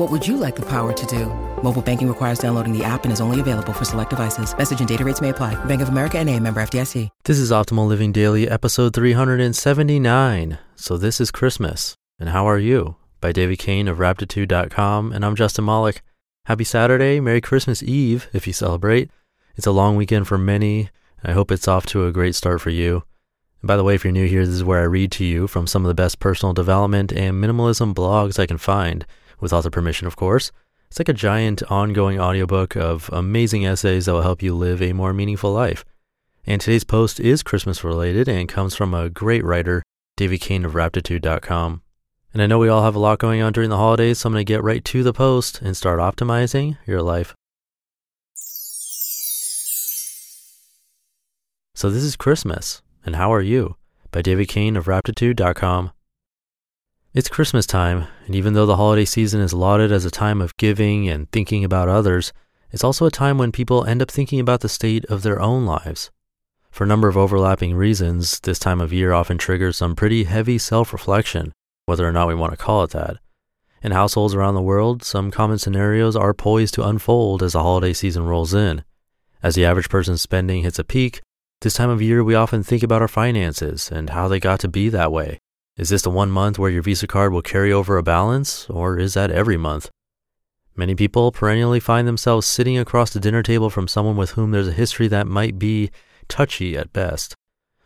What would you like the power to do? Mobile banking requires downloading the app and is only available for select devices. Message and data rates may apply. Bank of America and a member FDIC. This is Optimal Living Daily, episode 379. So this is Christmas. And how are you? By David Cain of Raptitude.com. And I'm Justin Malik. Happy Saturday. Merry Christmas Eve if you celebrate. It's a long weekend for many. I hope it's off to a great start for you. And by the way, if you're new here, this is where I read to you from some of the best personal development and minimalism blogs I can find, with author permission, of course. It's like a giant ongoing audiobook of amazing essays that will help you live a more meaningful life. And today's post is Christmas related and comes from a great writer, David Cain of Raptitude.com. And I know we all have a lot going on during the holidays, so I'm going to get right to the post and start optimizing your life. So this is Christmas, and how are you? By David Cain of Raptitude.com. It's Christmas time, and even though the holiday season is lauded as a time of giving and thinking about others, it's also a time when people end up thinking about the state of their own lives. For a number of overlapping reasons, this time of year often triggers some pretty heavy self reflection, whether or not we want to call it that. In households around the world, some common scenarios are poised to unfold as the holiday season rolls in. As the average person's spending hits a peak, this time of year we often think about our finances and how they got to be that way is this the one month where your Visa card will carry over a balance, or is that every month? Many people perennially find themselves sitting across the dinner table from someone with whom there's a history that might be touchy at best.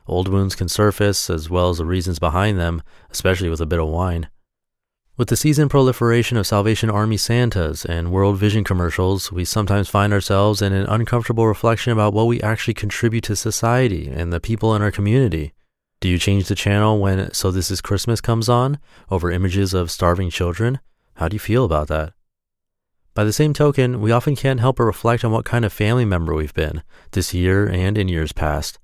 Old wounds can surface, as well as the reasons behind them, especially with a bit of wine. With the seasoned proliferation of Salvation Army Santas and World Vision commercials, we sometimes find ourselves in an uncomfortable reflection about what we actually contribute to society and the people in our community. Do you change the channel when So This Is Christmas comes on over images of starving children? How do you feel about that? By the same token, we often can't help but reflect on what kind of family member we've been this year and in years past.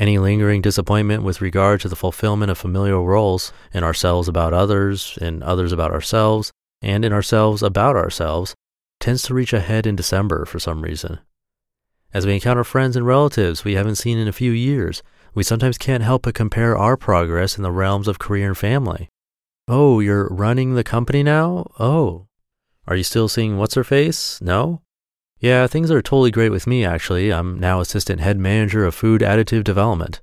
Any lingering disappointment with regard to the fulfillment of familial roles in ourselves about others, in others about ourselves, and in ourselves about ourselves tends to reach a head in December for some reason. As we encounter friends and relatives we haven't seen in a few years, we sometimes can't help but compare our progress in the realms of career and family. Oh, you're running the company now? Oh. Are you still seeing what's her face? No? Yeah, things are totally great with me, actually. I'm now assistant head manager of food additive development.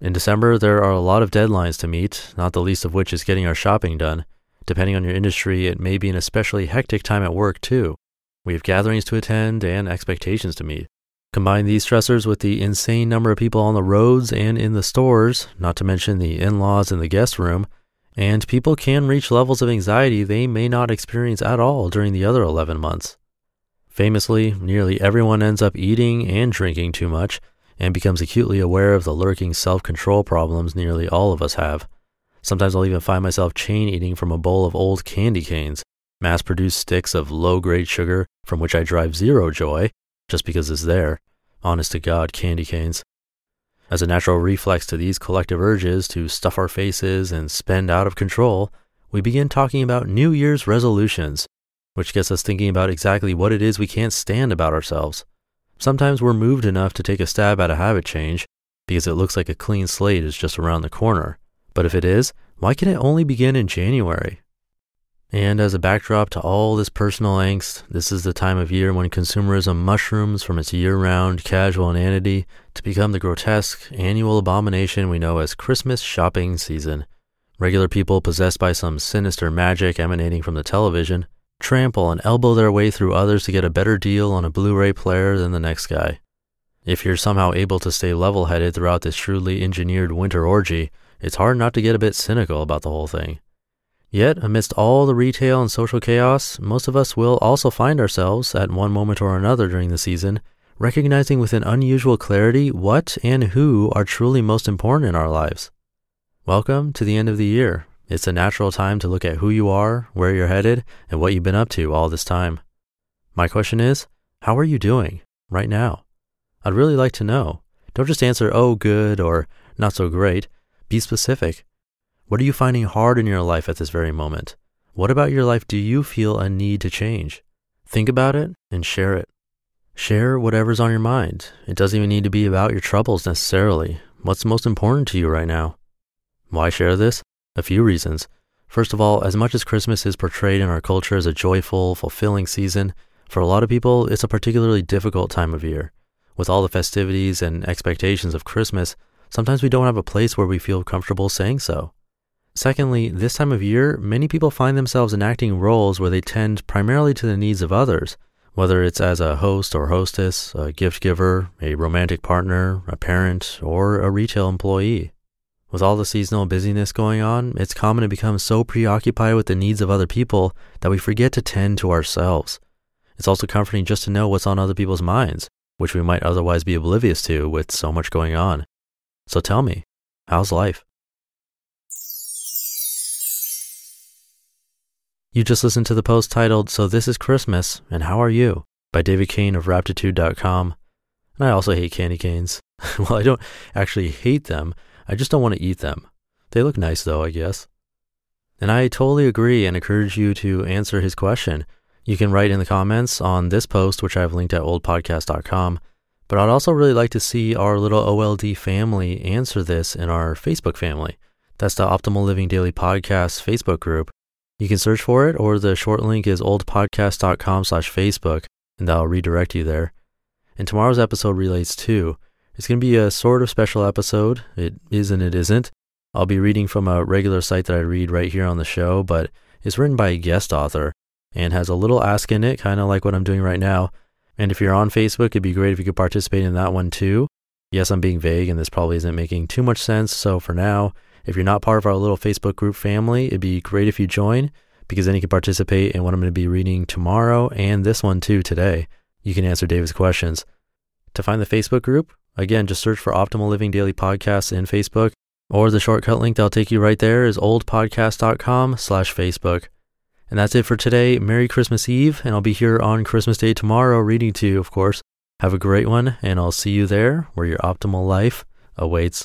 In December, there are a lot of deadlines to meet, not the least of which is getting our shopping done. Depending on your industry, it may be an especially hectic time at work, too. We have gatherings to attend and expectations to meet. Combine these stressors with the insane number of people on the roads and in the stores, not to mention the in laws in the guest room, and people can reach levels of anxiety they may not experience at all during the other 11 months. Famously, nearly everyone ends up eating and drinking too much and becomes acutely aware of the lurking self control problems nearly all of us have. Sometimes I'll even find myself chain eating from a bowl of old candy canes, mass produced sticks of low grade sugar from which I derive zero joy, just because it's there. Honest to God, candy canes. As a natural reflex to these collective urges to stuff our faces and spend out of control, we begin talking about New Year's resolutions, which gets us thinking about exactly what it is we can't stand about ourselves. Sometimes we're moved enough to take a stab at a habit change because it looks like a clean slate is just around the corner. But if it is, why can it only begin in January? And as a backdrop to all this personal angst, this is the time of year when consumerism mushrooms from its year round casual inanity to become the grotesque annual abomination we know as Christmas shopping season. Regular people possessed by some sinister magic emanating from the television trample and elbow their way through others to get a better deal on a Blu ray player than the next guy. If you're somehow able to stay level headed throughout this shrewdly engineered winter orgy, it's hard not to get a bit cynical about the whole thing. Yet, amidst all the retail and social chaos, most of us will also find ourselves, at one moment or another during the season, recognizing with an unusual clarity what and who are truly most important in our lives. Welcome to the end of the year. It's a natural time to look at who you are, where you're headed, and what you've been up to all this time. My question is, how are you doing right now? I'd really like to know. Don't just answer, oh, good or not so great. Be specific. What are you finding hard in your life at this very moment? What about your life do you feel a need to change? Think about it and share it. Share whatever's on your mind. It doesn't even need to be about your troubles necessarily. What's most important to you right now? Why share this? A few reasons. First of all, as much as Christmas is portrayed in our culture as a joyful, fulfilling season, for a lot of people, it's a particularly difficult time of year. With all the festivities and expectations of Christmas, sometimes we don't have a place where we feel comfortable saying so. Secondly, this time of year, many people find themselves enacting roles where they tend primarily to the needs of others, whether it's as a host or hostess, a gift giver, a romantic partner, a parent, or a retail employee. With all the seasonal busyness going on, it's common to become so preoccupied with the needs of other people that we forget to tend to ourselves. It's also comforting just to know what's on other people's minds, which we might otherwise be oblivious to with so much going on. So tell me, how's life? You just listened to the post titled, So This is Christmas, and How Are You? by David Cain of Raptitude.com. And I also hate candy canes. well, I don't actually hate them, I just don't want to eat them. They look nice though, I guess. And I totally agree and encourage you to answer his question. You can write in the comments on this post, which I've linked at oldpodcast.com. But I'd also really like to see our little OLD family answer this in our Facebook family. That's the Optimal Living Daily Podcast Facebook group. You can search for it, or the short link is oldpodcast.com slash Facebook, and that'll redirect you there. And tomorrow's episode relates to, it's going to be a sort of special episode. It is and it isn't. I'll be reading from a regular site that I read right here on the show, but it's written by a guest author and has a little ask in it, kind of like what I'm doing right now. And if you're on Facebook, it'd be great if you could participate in that one too. Yes, I'm being vague and this probably isn't making too much sense. So for now, if you're not part of our little Facebook group family, it'd be great if you join because then you can participate in what I'm going to be reading tomorrow and this one too today. You can answer David's questions. To find the Facebook group, again, just search for Optimal Living Daily Podcasts in Facebook or the shortcut link that'll take you right there is oldpodcast.com slash Facebook. And that's it for today. Merry Christmas Eve, and I'll be here on Christmas Day tomorrow reading to you, of course. Have a great one, and I'll see you there where your optimal life awaits.